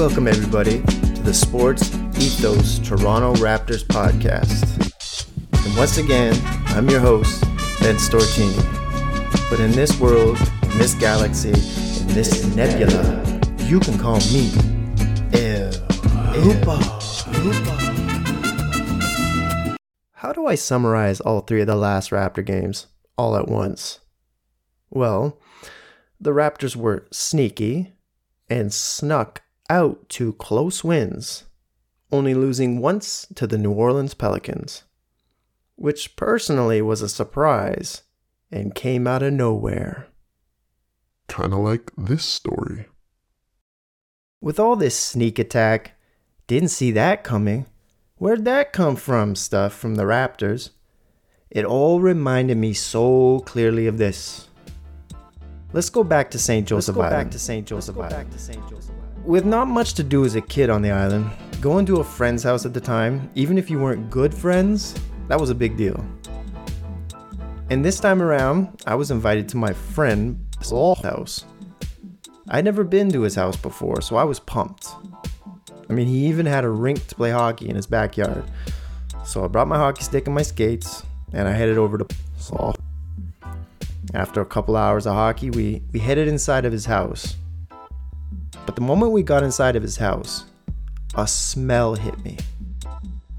Welcome, everybody, to the Sports Ethos Toronto Raptors podcast. And once again, I'm your host, Ben Stortini. But in this world, in this galaxy, in this nebula, you can call me El Hoopo. How do I summarize all three of the last Raptor games all at once? Well, the Raptors were sneaky and snuck out to close wins, only losing once to the New Orleans Pelicans, which personally was a surprise and came out of nowhere. Kinda like this story. With all this sneak attack, didn't see that coming. Where'd that come from? Stuff from the Raptors. It all reminded me so clearly of this. Let's go back to St. Joseph go Island. back to St. Joseph go Island. back to St. Joseph Island. With not much to do as a kid on the island, going to a friend's house at the time, even if you weren't good friends, that was a big deal. And this time around, I was invited to my friend house. I'd never been to his house before, so I was pumped. I mean, he even had a rink to play hockey in his backyard. So I brought my hockey stick and my skates, and I headed over to Saul. After a couple hours of hockey, we, we headed inside of his house. But the moment we got inside of his house, a smell hit me.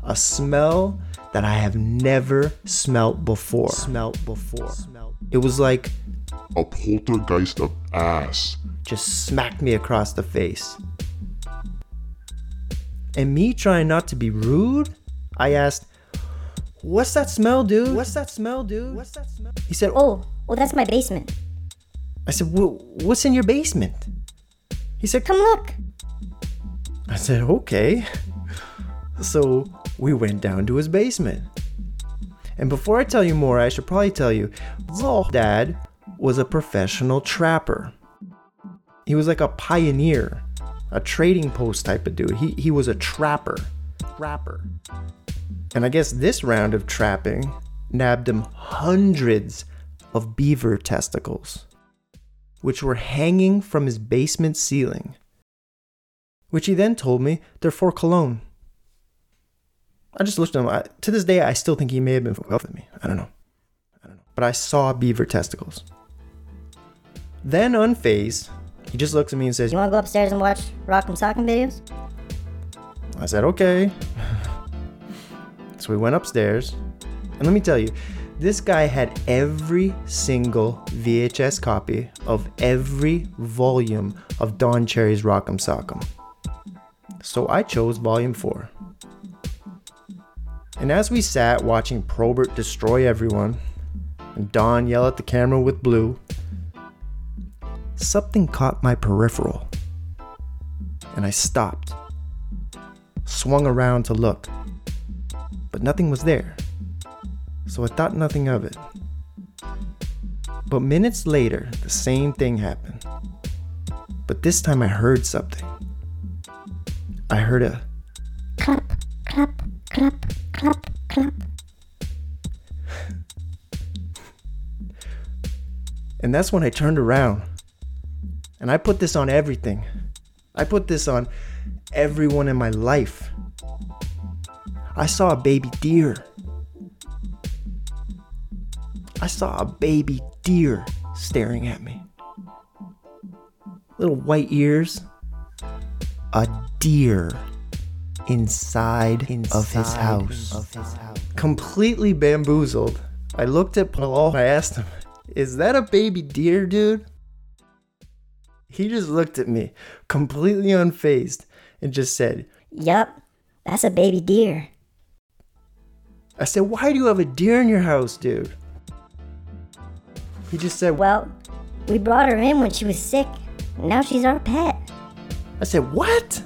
A smell that I have never smelt before. Smelt before. It was like A poltergeist of ass. just smacked me across the face. And me trying not to be rude, I asked, What's that smell, dude? What's that smell, dude? What's that smell? He said, Oh, oh, that's my basement. I said, "Wha- What's in your basement? He said, Come look. I said, okay. So we went down to his basement. And before I tell you more, I should probably tell you Zol's dad was a professional trapper. He was like a pioneer, a trading post type of dude. He, he was a trapper. Trapper. And I guess this round of trapping nabbed him hundreds of beaver testicles, which were hanging from his basement ceiling which he then told me they're for cologne. I just looked at him. I, to this day, I still think he may have been fucking with me. I don't know. I don't know. But I saw beaver testicles. Then, unfazed, he just looks at me and says, You wanna go upstairs and watch Rock'em Sock'em videos? I said, okay. so we went upstairs. And let me tell you, this guy had every single VHS copy of every volume of Don Cherry's Rock'em Sock'em. So I chose volume 4. And as we sat watching Probert destroy everyone, and Don yell at the camera with blue, something caught my peripheral. And I stopped swung around to look, but nothing was there. So I thought nothing of it. But minutes later, the same thing happened. But this time I heard something. I heard a Clap, clap, clap, clap, clap. And that's when I turned around. And I put this on everything. I put this on everyone in my life. I saw a baby deer. I saw a baby deer staring at me. Little white ears. A deer inside, of his house. Completely bamboozled. I looked at Paul. I asked him, Is that a baby deer, dude? He just looked at me, completely unfazed, and just said, Yup, that's a baby deer. I said, Why do you have a deer in your house, dude? He just said, Well, we brought her in when she was sick. Now she's our pet. I said, What?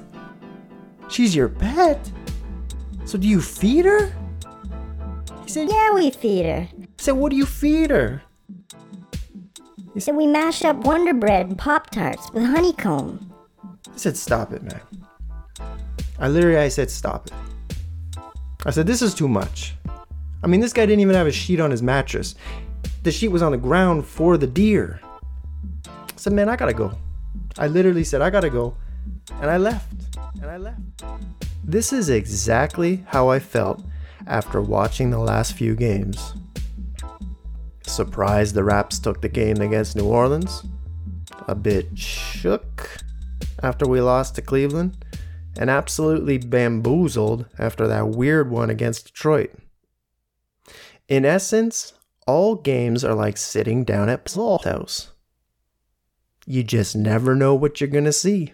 She's your pet? So do you feed her? He said, Yeah, we feed her. I said, What do you feed her? He said, we mash up Wonder Bread and Pop Tarts with honeycomb. I said, Stop it, man. I literally, I said, Stop it. I said, This is too much. I mean, this guy didn't even have a sheet on his mattress. The sheet was on the ground for the deer. I said, Man, I gotta go. I literally said, I gotta go. And I left. and I left. This is exactly how I felt after watching the last few games. Surprised the Raps took the game against New Orleans. A bit shook after we lost to Cleveland. And absolutely bamboozled after that weird one against Detroit. In essence, all games are like sitting down at Paul's house. You just never know what you're gonna see.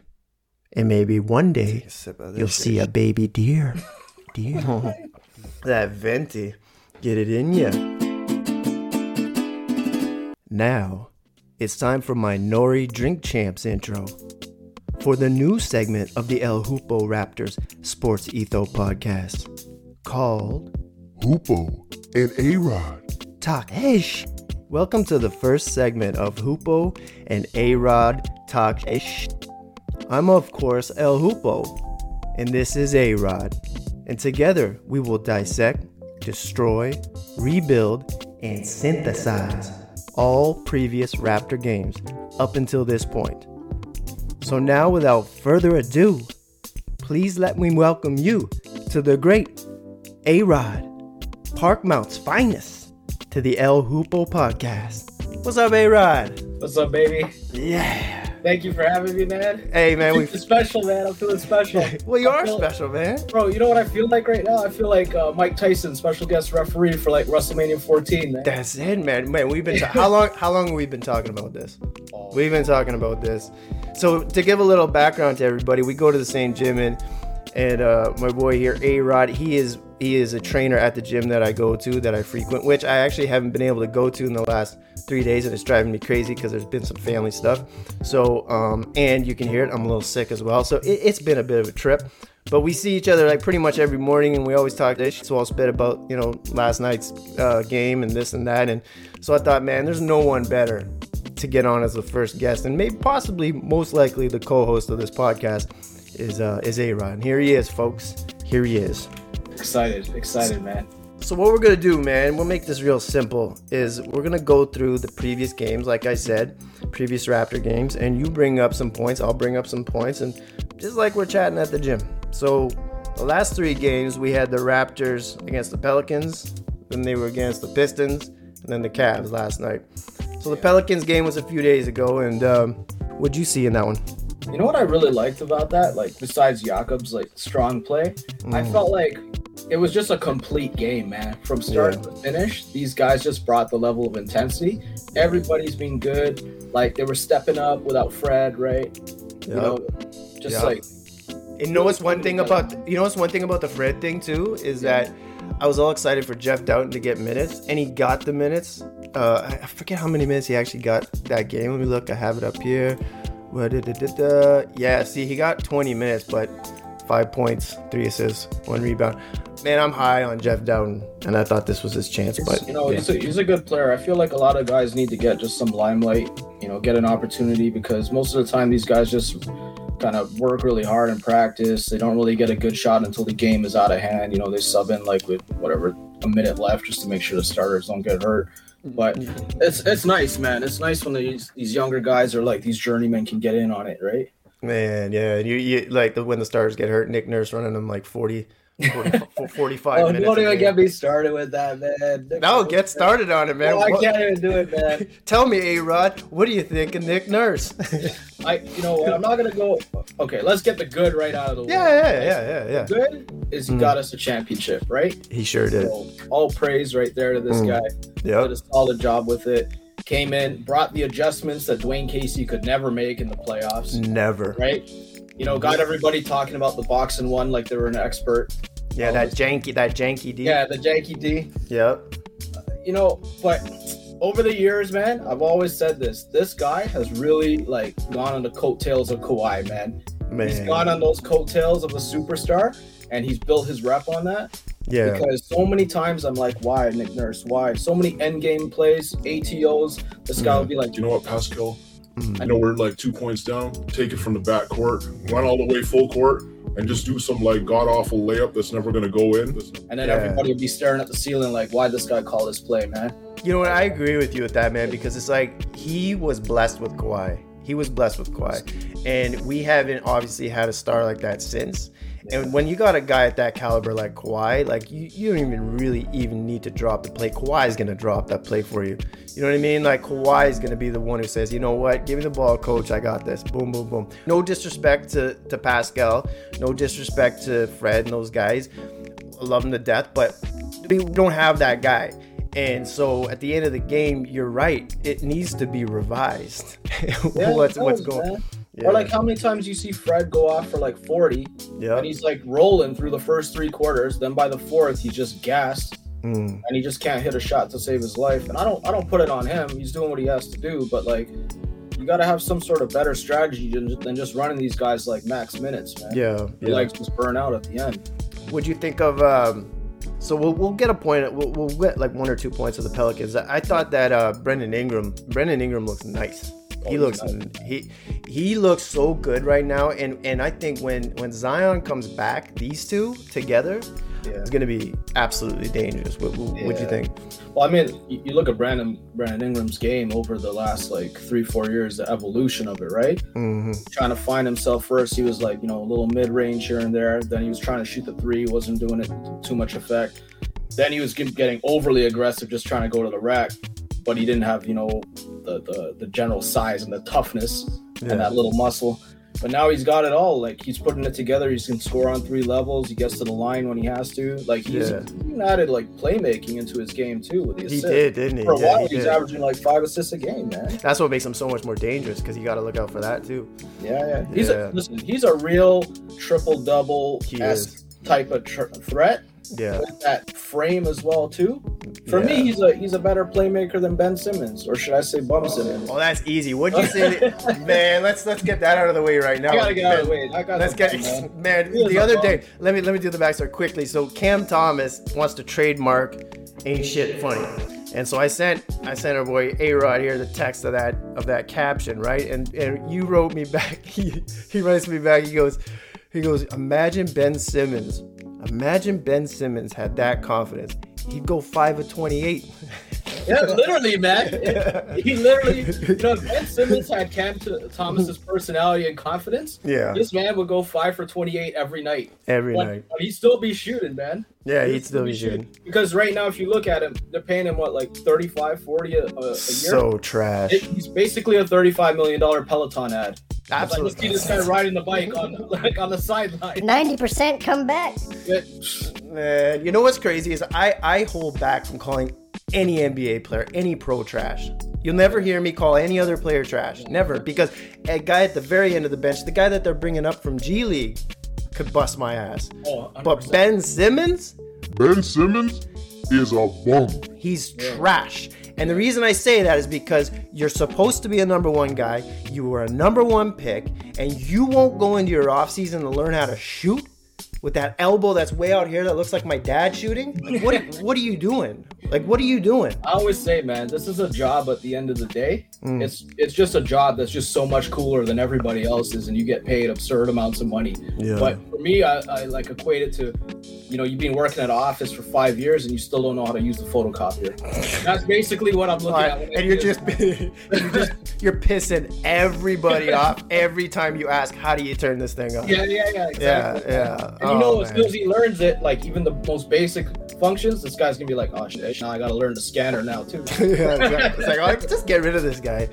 And maybe one day you'll see a baby deer. Deer. that venti. Get it in ya. Now, it's time for my N.O.R.E. Drink Champs intro. For the new segment of the El Hoopo Raptors Sports Etho podcast called Hoopo and A-Rod. Talk Ish. Welcome to the first segment of Hoopo and A Rod Talk Ish. I'm, of course, El Hoopo, and this is A Rod. And together we will dissect, destroy, rebuild, and synthesize all previous Raptor games up until this point. So now, without further ado, please let me welcome you to the great A Rod, Parkmount's finest, to the El Hoopo podcast. What's up, A Rod? What's up, baby? Yeah. Thank you for having me, man. Hey, man, we. Special, man. I'm feeling special. Well, you are special, man. Bro, you know what I feel like right now? I feel like uh, Mike Tyson, special guest referee for like WrestleMania 14, man. That's it, man. Man, we've been ta- how long? How long have we been talking about this? Oh. We've been talking about this. So to give a little background to everybody, we go to the same gym and and uh, my boy here, A Rod, he is he is a trainer at the gym that I go to that I frequent, which I actually haven't been able to go to in the last three days, and it's driving me crazy because there's been some family stuff. So um, and you can hear it, I'm a little sick as well. So it, it's been a bit of a trip. But we see each other like pretty much every morning, and we always talk dish. So I'll spit about you know last night's uh, game and this and that, and so I thought, man, there's no one better to get on as the first guest, and maybe possibly most likely the co-host of this podcast is uh, is A Rod. Here he is, folks. Here he is. Excited, excited, man. So what we're gonna do, man, we'll make this real simple. Is we're gonna go through the previous games, like I said, previous Raptor games, and you bring up some points, I'll bring up some points, and just like we're chatting at the gym. So the last three games, we had the Raptors against the Pelicans, then they were against the Pistons, and then the Cavs last night. So the Pelicans game was a few days ago, and um, what'd you see in that one? You know what I really liked about that? Like, besides Jakob's like strong play, I Mm. felt like it was just a complete game, man. From start Yeah. to finish, these guys just brought the level of intensity. Everybody's been good. Like they were stepping up without Fred, right? You know, just Yeah. like you know what's one thing about you know what's one thing about the Fred thing too is that I was all excited for Jeff Dowtin to get minutes, and he got the minutes. Uh, I I forget how many minutes he actually got that game. Let me look. I have it up here. Wa-da-da-da-da. Uh, yeah, see, he got 20 minutes, but five points, three assists, one rebound. Man, I'm high on Jeff Dowtin, and I thought this was his chance. But you know, yeah. he's, a, he's a good player. I feel like a lot of guys need to get just some limelight, you know, get an opportunity because most of the time these guys just kind of work really hard in practice. They don't really get a good shot until the game is out of hand. You know, they sub in like with whatever a minute left just to make sure the starters don't get hurt. But it's it's nice, man. It's nice when these these younger guys are like these journeymen can get in on it, right? man, yeah, you, you like the, when the stars get hurt, Nick Nurse running them like 40, 40 45 Oh, minutes. don't even get me started with that, man. No, get started on it, man. No, I can't even do it, man. Tell me, A Rod, what do you think of Nick Nurse? I, you know what? I'm not gonna go. Okay, let's get the good right out of the way. yeah, yeah, yeah, yeah, yeah. Good is he Mm. got us a championship, right? He sure did. So all praise right there to this Mm. guy. Yeah, did a solid job with it. Came in, brought the adjustments that Dwayne Casey could never make in the playoffs, Never. right? You know, got everybody talking about the box and one like they were an expert. Yeah, that janky, that janky D. Yeah, the Janky D. Yep. You know, but over the years, man, I've always said this. This guy has really like gone on the coattails of Kawhi, man. man. He's gone on those coattails of a superstar, and he's built his rep on that. Yeah. Because so many times I'm like, why, Nick Nurse? Why? So many end game plays, ATOs. This guy Mm. would be like, You know what, Pascal? Mm. I know we're like two points down. Take it from the back court, run all the way full court, and just do some like god awful layup that's never gonna go in. and then Yeah. everybody would be staring at the ceiling like, why this guy call this play, man? You know what? I agree with you with that, man, because it's like he was blessed with Kawhi. He was blessed with Kawhi, and we haven't obviously had a star like that since. And when you got a guy at that caliber like Kawhi, like you, you don't even really even need to drop the play. Kawhi is gonna drop that play for you. You know what I mean? Like Kawhi is gonna be the one who says, you know what, give me the ball, coach. I got this. Boom, boom, boom. No disrespect to to Pascal, no disrespect to Fred and those guys. I love them to death, but we don't have that guy. And so at the end of the game, you're right. It needs to be revised. What's what's going? man. Yeah. Or like how many times you see Fred go off for like 40 Yeah. and he's like rolling through the first three quarters. Then by the fourth, he's just gassed Mm. and he just can't hit a shot to save his life. And I don't I don't put it on him. He's doing what he has to do, but like you got to have some sort of better strategy than, than just running these guys like max minutes, man. Yeah. Yeah. legs just burn out at the end. What'd you think of? Um, so we'll, we'll get a point. We'll, we'll get like one or two points of the Pelicans. I, I thought that uh, Brandon Ingram, Brandon Ingram looks nice. He Oh, looks he he looks so good right now, and and I think when when Zion comes back, these two together, Yeah. it's gonna be absolutely dangerous. What what would you think? Well, I mean, you, look at Brandon Brandon Ingram's game over the last like three four years, the evolution of it, right? hmm Trying to find himself first, he was like you know a little mid range here and there. Then he was trying to shoot the three, wasn't doing it too much effect. Then he was getting overly aggressive, just trying to go to the rack, but he didn't have you know the the, the general size and the toughness Yeah. and that little muscle. But now he's got it all. Like he's putting it together. He can score on three levels. He gets to the line when he has to. Like he's Yeah. even added like playmaking into his game too with the assists. He did, didn't he? For a Yeah, while, he he's did. averaging like five assists a game, man. That's what makes him so much more dangerous because you got to look out for that too. Yeah, yeah. He's Yeah. a listen. He's a real triple double He type of tr- threat Yeah. with that frame as well too. For Yeah. me, he's a he's a better playmaker than Ben Simmons, or should I say Bum oh, Simmons? Oh, that's easy. What'd you say, man? Let's let's get that out of the way right now. I gotta get out of the way. Let's get man. Is The other bum. day, let me let me do the backstory quickly. So Cam Thomas wants to trademark "ain't shit funny," and so I sent I sent our boy A Rod here the text of that of that caption, right? And and you wrote me back. He he writes me back. He goes he goes. Imagine Ben Simmons. Imagine Ben Simmons had that confidence. He'd go five of twenty eight. Yeah, literally, man. he literally, you know, if Ben Simmons had Cam T- Thomas's personality and confidence, Yeah. this man would go five for twenty-eight every night. Every But, night. but he'd still be shooting, man. Yeah, he'd still be shooting. Because right now, if you look at him, they're paying him what, like 35, 40 a, a, a year. So trash. It- he's basically a thirty-five million dollar Peloton ad. Absolutely. Like, you see this guy riding the bike on like on the sideline. 90% come back. Man, you know what's crazy is I I hold back from calling any NBA player, any pro trash. You'll never hear me call any other player trash. Never. Because a guy at the very end of the bench, the guy that they're bringing up from G League, could bust my ass. Oh, But Ben Simmons, Ben Simmons is a bum. he's trash. And the reason I say that is because you're supposed to be a number one guy. You were a number one pick, and you won't go into your offseason to learn how to shoot with that elbow that's way out here that looks like my dad shooting. Like, what, what are you doing? Like, what are you doing? I always say, man, this is a job at the end of the day. Mm. It's it's just a job that's just so much cooler than everybody else's, and you get paid absurd amounts of money. Yeah. But for me, I, I like equate it to, you know, you've been working at an office for five years and you still don't know how to use the photocopier. That's basically what I'm looking at. and you're just you're just you're pissing everybody off every time you ask how do you turn this thing on? yeah, yeah, yeah, yeah, exactly. yeah. And you know, Oh, as soon as he learns it, like even the most basic functions, this guy's gonna be like, oh shit, now I gotta learn the scanner now too. yeah, exactly. It's like, oh, just get rid of this guy.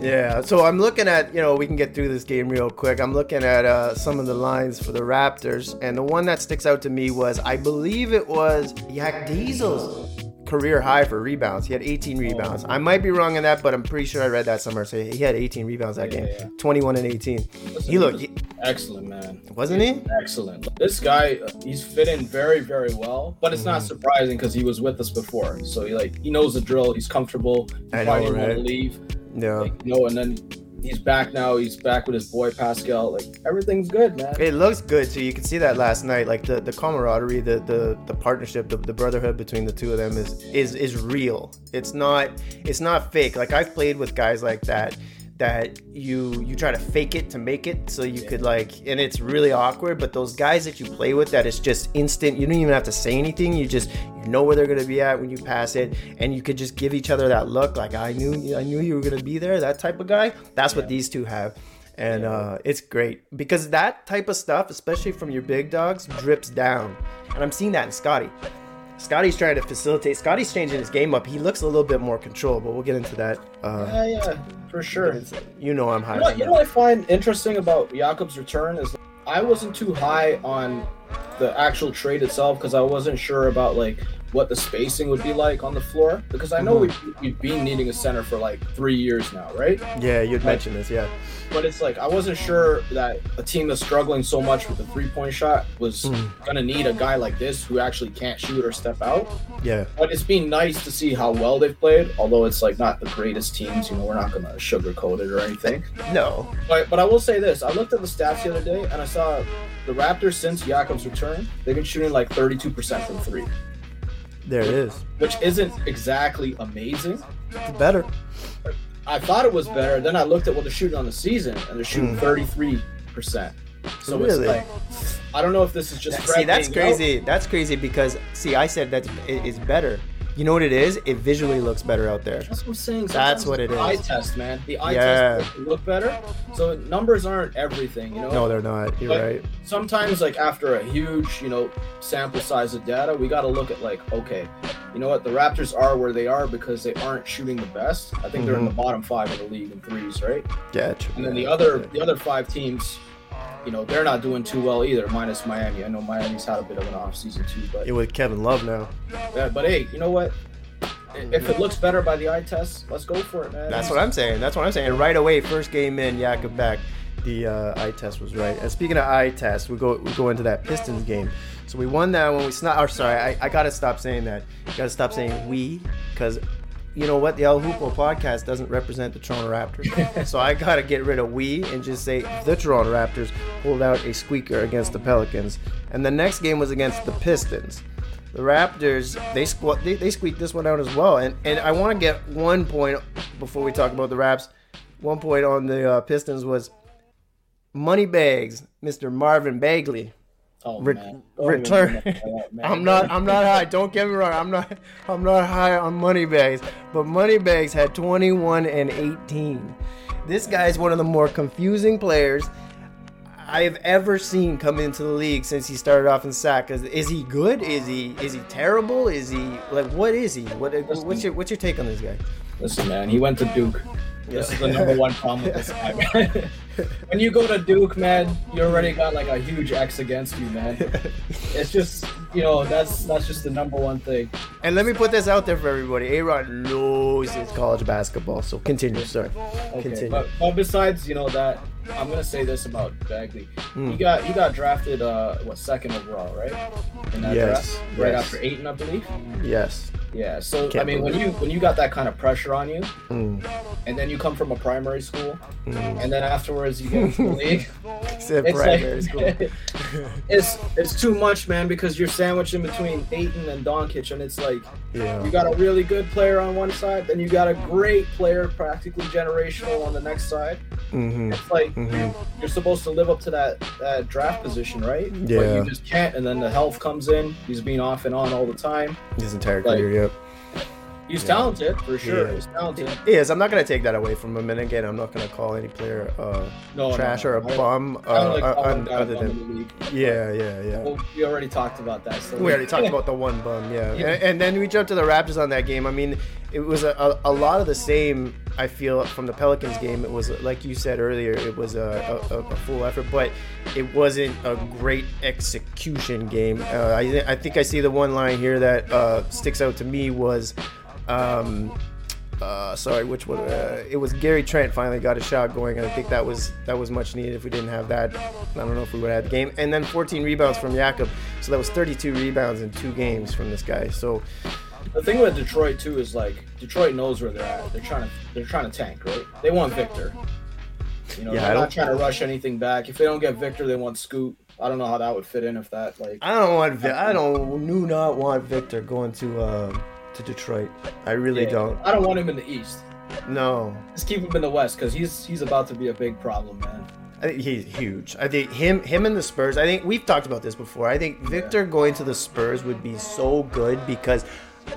Yeah. So I'm looking at, you know, we can get through this game real quick. I'm looking at uh, some of the lines for the Raptors, and the one that sticks out to me was, I believe it was Yak Diesel's career high for rebounds. He had 18 rebounds. I might be wrong on that, but I'm pretty sure I read that somewhere. So he had 18 rebounds that game, yeah. 21 and 18. Listen, He looked, was excellent, man. wasn't he? Excellent. This guy, uh, he's fit in very, very well. But it's Mm-hmm. not surprising because he was with us before, so he like he knows the drill. He's comfortable. He I know, right? leave. Yeah. Like, you know, and then he's back now. He's back with his boy Pascal. Like everything's good, man. It looks good too. You can see that last night, like the, the camaraderie, the, the the partnership, the, the brotherhood between the two of them is is is real. It's not it's not fake. Like I've played with guys like that that you you try to fake it to make it so you could like and it's really awkward but those guys that you play with that it's just instant you don't even have to say anything you just You know where they're gonna be at when you pass it, and you could just give each other that look, like I knew, I knew you were gonna be there. That type of guy. That's what these two have, and uh, it's great because that type of stuff, especially from your big dogs, drips down, and I'm seeing that in Scotty. Scotty's trying to facilitate. Scotty's changing his game up. He looks a little bit more controlled, but we'll get into that. Uh, Yeah, yeah, for sure. you know I'm high. You know, you know what I find interesting about Jakob's return is I wasn't too high on the actual trade itself because I wasn't sure about like what the spacing would be like on the floor because I know Mm-hmm. we've, we've been needing a center for like three years now, right? Yeah, you'd mention this. Yeah. But it's like I wasn't sure that a team that's struggling so much with the three point shot was Mm. gonna need a guy like this who actually can't shoot or step out. Yeah. But it's been nice to see how well they've played, although it's like not the greatest teams. You know, we're not gonna sugarcoat it or anything. No. But but I will say this: I looked at the stats the other day, and I saw the Raptors since Jakob's return, they've been shooting like 32% from three, There it is. which isn't exactly amazing. It's better. I thought it was better. Then I looked at what they're shooting on the season, and they're shooting Hmm. 33%. So Really? it's like, I don't know if this is just See, that's Fred being out. crazy. That's crazy because see, I said that it's better. You know what it is? It visually looks better out there. That's what I'm saying. That's what it the. Eye test, man. The eye Yeah. test look better. So numbers aren't everything, you know. No, they're not. You're But right. sometimes like after a huge you know sample size of data we got to look at like okay you know what the raptors are where they are because they aren't shooting the best i think they're in mm-hmm. the bottom five of the league in threes right Yeah. True. and then the other the other five teams you know they're not doing too well either minus miami i know miami's had a bit of an off season too but It with Kevin Love now. yeah, but hey you know what if it looks better by the eye test let's go for it man That's what I'm saying. That's what I'm saying. Right away, first game in, Jakob back. The uh, eye test was right. And speaking of eye test, we go we go into that Pistons game. So we won that when we snap. Or sorry, I, I gotta stop saying that. Gotta stop saying we because you know what? The El Hoopo podcast doesn't represent the Toronto Raptors. so I gotta get rid of we and just say the Toronto Raptors pulled out a squeaker against the Pelicans. And the next game was against the Pistons. The Raptors, they squ- they, they squeaked this one out as well. And and I want to get one point before we talk about the Raps. One point on the uh, Pistons was Moneybags, Mr. Marvin Bagley. Oh, Re- man. Return. that man. I'm not. I'm not high. Don't get me wrong. I'm not. I'm not high on Moneybags, but Moneybags had 21 and 18. This guy is one of the more confusing players I have ever seen come into the league since he started off in sack. Is, is he good? Is he is he terrible? Is he like what is he? What what's your what's your take on this guy? Listen, man, he went to Duke. This is the number one problem with this guy. when you go to Duke, man, you already got like a huge X against you, man. It's just, you know, that's that's just the number one thing. And let me put this out there for everybody. Aaron knows his college basketball. So continue, sorry. Okay, Continue. but, but besides, you know that, I'm gonna say this about Bagley. Hmm. He got he got drafted, uh, what second overall, right? In that Yes, draft, right yes. after Ayton, I believe. Yes. Yeah. So Can't I mean, when you when you got that kind of pressure on you, Mm. and then you come from a primary school, Mm. and then afterwards you get into the league. Except It's primary like, school. it's it's too much, man, because you're sandwiched in between Ayton and Doncic, and it's like Yeah. you got a really good player on one side, then you got a great player, practically generational, on the next side. Mm-hmm. It's like Mhm. you're, supposed to live up to that, that draft position, right? Yeah. But you just can't, and then the health comes in. He's been off and on all the time. His entire Like- career, yep. He's talented for sure. Yeah. He's talented. He is. I'm not gonna take that away from him. And again, I'm not gonna call any player uh, No, no, trash no. or a I- bum. Uh, I don't like uh, un- other than league. yeah, yeah, yeah. Well, we already talked about that. So We already talked about the one bum, yeah. Yeah. And, and then we jumped to the Raptors on that game. I mean, it was a, a, lot of the same. I feel from the Pelicans game. It was like you said earlier. It was a, a, a full effort, but it wasn't a great execution game. Uh, I, I think I see the one line here that uh, sticks out to me was. Um, uh, sorry, which one? Uh, it was Gary Trent finally got a shot going, and I think that was that was much needed. If we didn't have that, I don't know if we would have had the game. And then 14 rebounds from Jakob, so that was 32 rebounds in two games from this guy. So The thing with Detroit too is like Detroit knows where they're at. They're trying to they're trying to tank, right? They want Victor. You know, Yeah, they're don't- trying to rush anything back. If they don't get Victor, they want Scoot. I don't know how that would fit in if that like I don't want, Vi- I don't, do not want Victor going to uh, to Detroit. I really Yeah, don't. I don't want him in the East. No, Just keep him in the West because he's he's about to be a big problem, man. I think he's huge. I think him him and the Spurs. I think we've talked about this before. I think Victor going to the Spurs would be so good because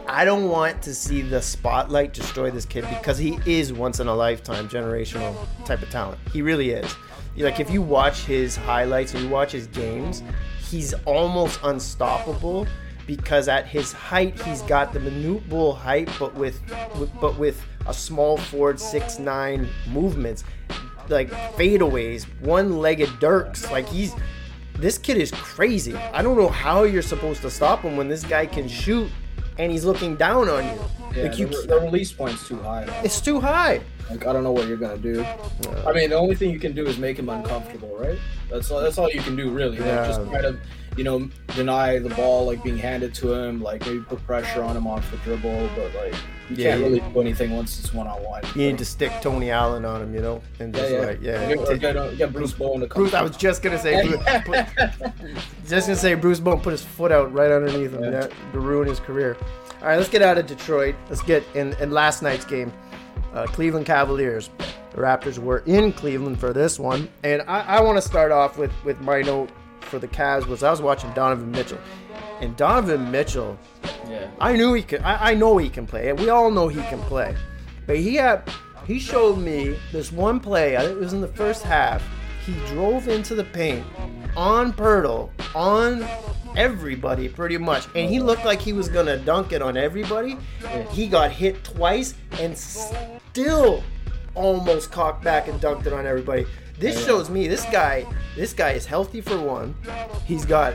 I don't want to see the spotlight destroy this kid because he is once in a lifetime generational type of talent. He really is. Like if you watch his highlights and you watch his games, he's almost unstoppable because at his height he's got the Manute Bol height but with, with but with a small forward six nine movements like fadeaways, one-legged dirks. Like he's this kid is crazy. I don't know how you're supposed to stop him when this guy can shoot and he's looking down on you. Yeah, like you, the, the release point's too high. it's too high. Like I don't know what you're gonna do. I mean, the only thing you can do is make him uncomfortable, right? That's all. That's all you can do, really. Like, Yeah. just try to, you know, deny the ball like being handed to him. Like maybe put pressure on him off the dribble, but like you Yeah, can't yeah. really do anything once it's one on one. You need to stick Tony Allen on him, you know, and just yeah. like yeah. Get, or get, uh, get Bruce Bowen to come. Bruce, I was just gonna say, Bruce, put, just gonna say Bruce Bowen put his foot out right underneath him, Yeah. yeah, to ruin his career. All right, let's get out of Detroit. Let's get in, in last night's game, uh, Cleveland Cavaliers. The Raptors were in Cleveland for this one, and I, I want to start off with with my note for the Cavs was I was watching Donovan Mitchell, and Donovan Mitchell yeah. I knew he could. I, I know he can play. We all know he can play. But he had, he showed me this one play. I think it was in the first half. He drove into the paint on Poeltl, on everybody pretty much, and he looked like he was gonna dunk it on everybody. And he got hit twice and still almost cocked back and dunked it on everybody. This shows me this guy. This guy is healthy for one. He's got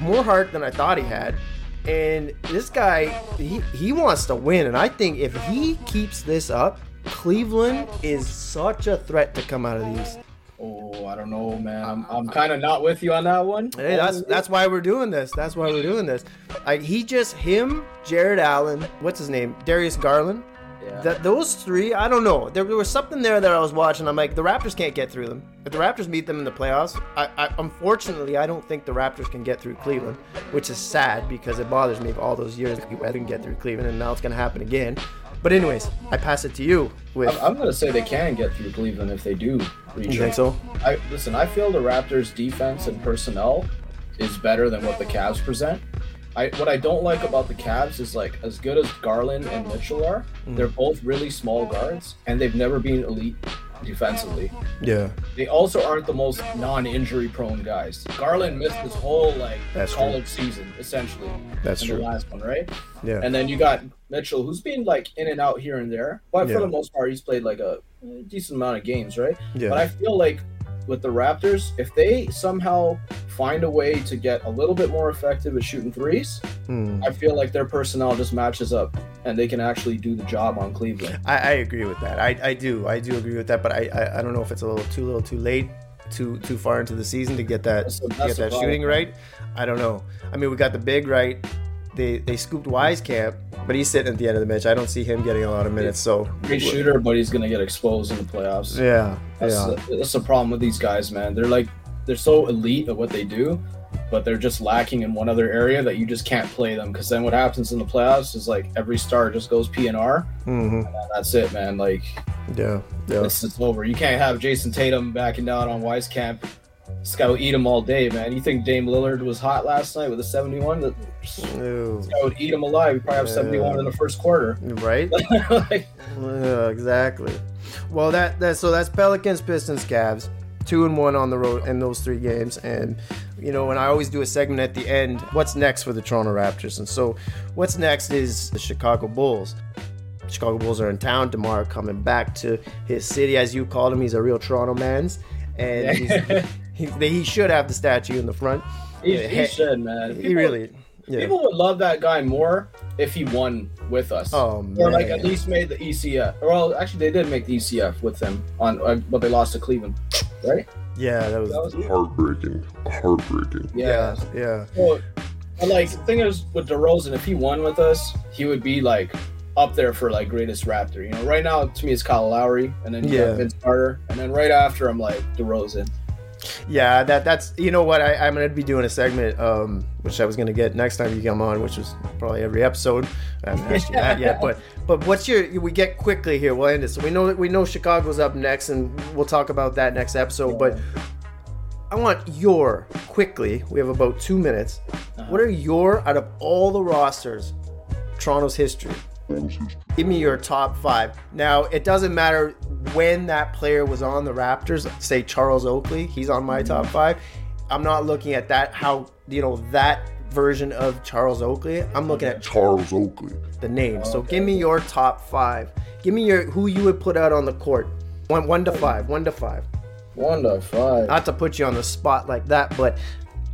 more heart than I thought he had. And this guy, he, he wants to win. And I think if he keeps this up, Cleveland is such a threat to come out of these. Oh, I don't know, man. I'm, uh, I'm kind of not with you on that one. Hey, that's that's why we're doing this. That's why we're doing this. Like he just him, Jarrett Allen, what's his name, Darius Garland. Yeah. That those three, I don't know. There, there was something there that I was watching. I'm like, the Raptors can't get through them. If the Raptors meet them in the playoffs, I, I unfortunately I don't think the Raptors can get through Cleveland, which is sad because it bothers me. All those years I didn't get through Cleveland, and now it's gonna happen again. But anyways, I pass it to you. With I'm, I'm gonna say they can get through Cleveland if they do reach. you it. think so? I listen. I feel the Raptors' defense and personnel is better than what the Cavs present. I what I don't like about the Cavs is like as good as Garland and Mitchell are, Mm. they're both really small guards and they've never been elite defensively. Yeah. They also aren't the most non-injury prone guys. Garland missed his whole like That's true. college season essentially. That's in true. the last one, right? Yeah. And then you got Mitchell, who's been like in and out here and there, but Yeah. for the most part, he's played like a decent amount of games, right? Yeah. But I feel like with the Raptors, if they somehow find a way to get a little bit more effective at shooting threes, Hmm. I feel like their personnel just matches up and they can actually do the job on Cleveland. I, I agree with that. I, I do. I do agree with that. But I, I, I don't know if it's a little too little too late, too too far into the season to get that That's to that's get that problem. shooting right. I don't know. I mean, we got the big right. They they scooped Wieskamp, but he's sitting at the end of the bench. I don't see him getting a lot of minutes. So Great shooter, but he's gonna get exposed in the playoffs. yeah, That's, yeah, the, that's the problem with these guys, man. They're like they're so elite at what they do, but they're just lacking in one other area that you just can't play them. Because then what happens in the playoffs is like every star just goes PNR, hmm and that's it, man. Like yeah, yeah. this is over. You can't have Jayson Tatum backing down on Wieskamp. This guy would eat him all day, man. You think Dame Lillard was hot last night with a 71? That this guy would eat him alive. He probably have 71 in the first quarter. Right? like, Yeah, exactly. Well, that that so that's Pelicans, Pistons, Cavs, two and one on the road in those three games, and you know, and I always do a segment at the end. What's next for the Toronto Raptors? And so, what's next is the Chicago Bulls. Chicago Bulls are in town. tomorrow, coming back to his city, as you called him. He's a real Toronto man's, and he's, he, he should have the statue in the front. he, Yeah, he should, man. He People- really, yeah. People would love that guy more if he won with us. Oh Or like at least made the ECF. Well, actually, they did make the ECF with them on, uh, but they lost to Cleveland, right? yeah, that was, That was Heartbreaking. Heartbreaking. yeah, yeah. Well, but, like the thing is with DeRozan, if he won with us, he would be like up there for like greatest Raptor. You know, right now to me it's Kyle Lowry, and then you Yeah. got Vince Carter, and then right after I'm like DeRozan. Yeah, that that's you know what I, I'm gonna be doing a segment, um, which I was gonna get next time you come on, which was probably every episode. I haven't asked you that yet, but but what's your? We get quickly here. We'll end it. So we know we know Chicago's up next, and we'll talk about that next episode. But I want your quickly. We have about two minutes. What are your out of all the rosters, Toronto's history? Give me your top five. Now it doesn't matter when that player was on the Raptors. Say Charles Oakley, he's on my top five. I'm not looking at that how you know that version of Charles Oakley. I'm looking at Charles Oakley. the name. So give me your top five. Give me your who you would put out on the court. One one to five. One to five. One to five. Not to put you on the spot like that, but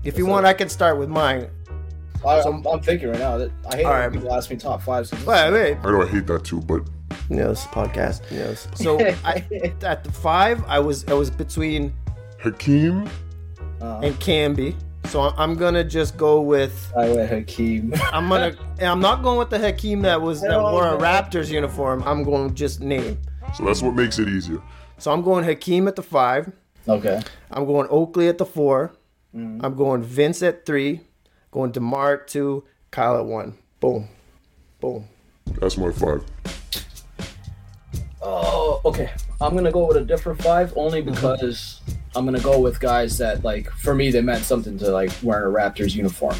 if you want, I can start with mine. I, I'm, I'm thinking right now that I hate All when right. people ask me top five. So Wait, wait. I know I hate that too, but You know, this is a podcast. Yes. So I, at the five, I was I was between Hakeem, uh-huh. and Camby. So I'm- I'm gonna just go with I went Hakeem. I'm gonna I'm not going with the Hakeem that was that wore a. Raptors uniform. I'm going just name. so that's what makes it easier. So I'm going Hakeem at the five. okay. I'm going Oakley at the 4 i I'm going Vince at three. Going Demar at two. Kyle at one. Boom, boom. That's my five. Oh, okay. I'm gonna go with a different five only Mm-hmm. because I'm gonna go with guys that like for me they meant something to like wearing a Raptors uniform.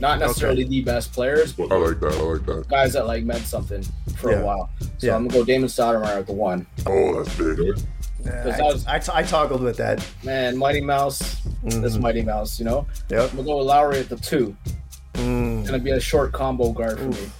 Not necessarily the best players, but I like that. I like that. guys that like meant something for Yeah. a while. So Yeah. I'm gonna go Damon Stoudemire at the one. Oh, that's big. I, that was- I, I toggled with that. Man, Mighty Mouse. Mm-hmm. That's Mighty Mouse. You know. Yep. I'm gonna go with Lowry at the two. Mm. Gonna be a short combo guard for me.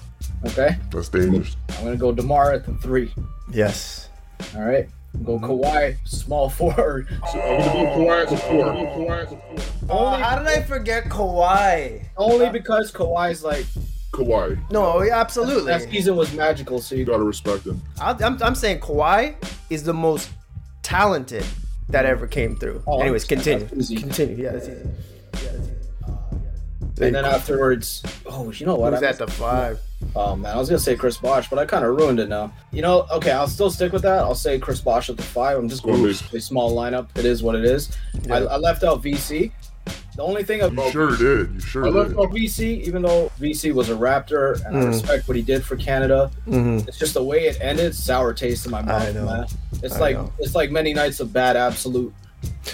Okay. That's dangerous. I'm gonna go Demar at the three. Yes. All right. Go Kawhi, small forward. So I'm gonna go Kawhi at the four. I'm gonna go Kawhi at the four. Oh, how did I forget Kawhi? Only because Kawhi's like Kawhi. No, absolutely. that season was magical. So you You gotta respect him. I, I'm, I'm saying Kawhi is the most talented that ever came through. Oh, Anyways, that's continue. easy. Continue. Yeah, that's easy. And then afterwards, oh, you know what? Who's I at the five? Oh man, I was gonna say Chris Bosh, but I kind of ruined it now. You know, okay, I'll still stick with that. I'll say Chris Bosh at the five. I'm just going Go with a small lineup. It is what it is. I, I left out VC. The only thing You about sure did. You I sure left did. out VC, even though VC was a Raptor, and I Mm. respect what he did for Canada. Mm-hmm. It's just the way it ended, sour taste in my mouth, know. man. It's I like know. it's like many nights of bad absolute.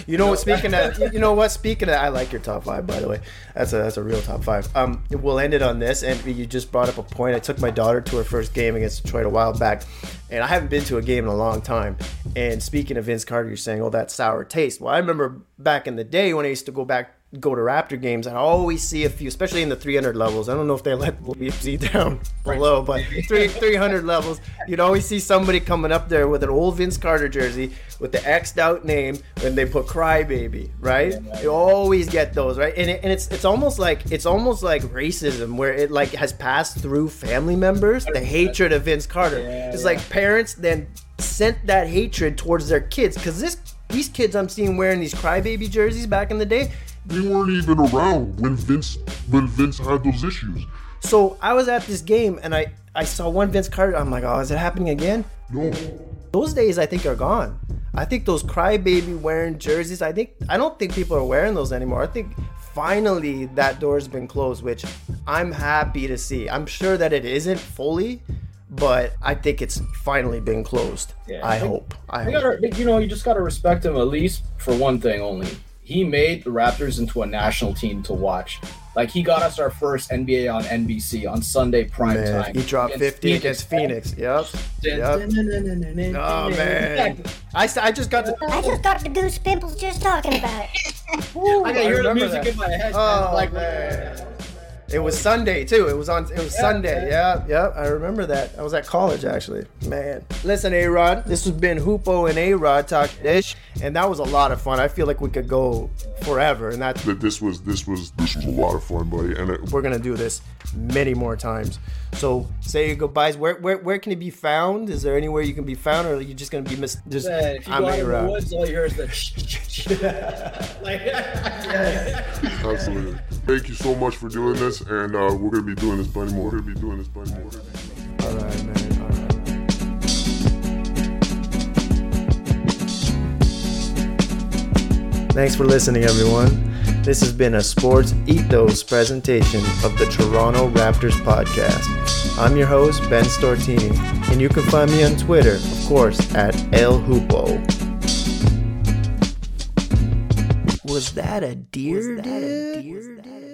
You know what? Speaking of, you know what? Speaking of, I like your top five. By the way, that's a that's a real top five. Um, we'll end it on this. And you just brought up a point. I took my daughter to her first game against Detroit a while back, and I haven't been to a game in a long time. And speaking of Vince Carter, you're saying, "Oh, that sour taste." Well, I remember back in the day when I used to go back go to Raptor games, I'd always see a few, especially in the 300 levels. I don't know if they let BFC down below, but three, 300 levels, you'd always see somebody coming up there with an old Vince Carter jersey with the X'd out name when they put Crybaby, right? You always get those, right? And, it, and it's it's almost like it's almost like racism where it like has passed through family members the hatred of Vince Carter. it's like parents then sent that hatred towards their kids because this these kids I'm seeing wearing these Crybaby jerseys back in the day, they weren't even around when Vince when Vince had those issues. So I was at this game and I I saw one Vince Carter. I'm like, oh, is it happening again? No. Those days I think are gone. I think those crybaby wearing jerseys. I think I don't think people are wearing those anymore. I think finally that door's been closed, which I'm happy to see. I'm sure that it isn't fully, but I think it's finally been closed. Yeah. I hope. I You hope. gotta, you know, you just gotta respect him at least for one thing only. He made the Raptors into a national team to watch. Like he got us our first NBA on NBC on Sunday prime Man, time. he dropped 50 against Phoenix. Yep. Yep. Oh man. I, s- I just got to. I just got the goose pimples just talking about it. I can hear the music that. in my head. Oh, like, man. It was Sunday too. It was on. It was Sunday. Yeah, yeah. I remember that. I was at college actually. Man, listen, A Rod. This has been Hoopo and A Rod talk dish, and that was a lot of fun. I feel like we could go forever, and that's That this was this was this was a lot of fun, buddy. And it, we're gonna do this many more times. So say your goodbyes. Where where where can it be found? Is there anywhere you can be found, or are you just gonna be mis- just? Man, if you I'm go out A in the Rod. woods, all you hear is the like, absolutely. Thank you so much for doing this, and uh, we're gonna be doing this bunny more. We're gonna be doing this bunny more. All right, man. Thanks for listening, everyone. This has been a Sports Ethos presentation of the Toronto Raptors podcast. I'm your host, Ben Stortini, and you can find me on Twitter, of course, at El. Was that a deer? Was that a deer?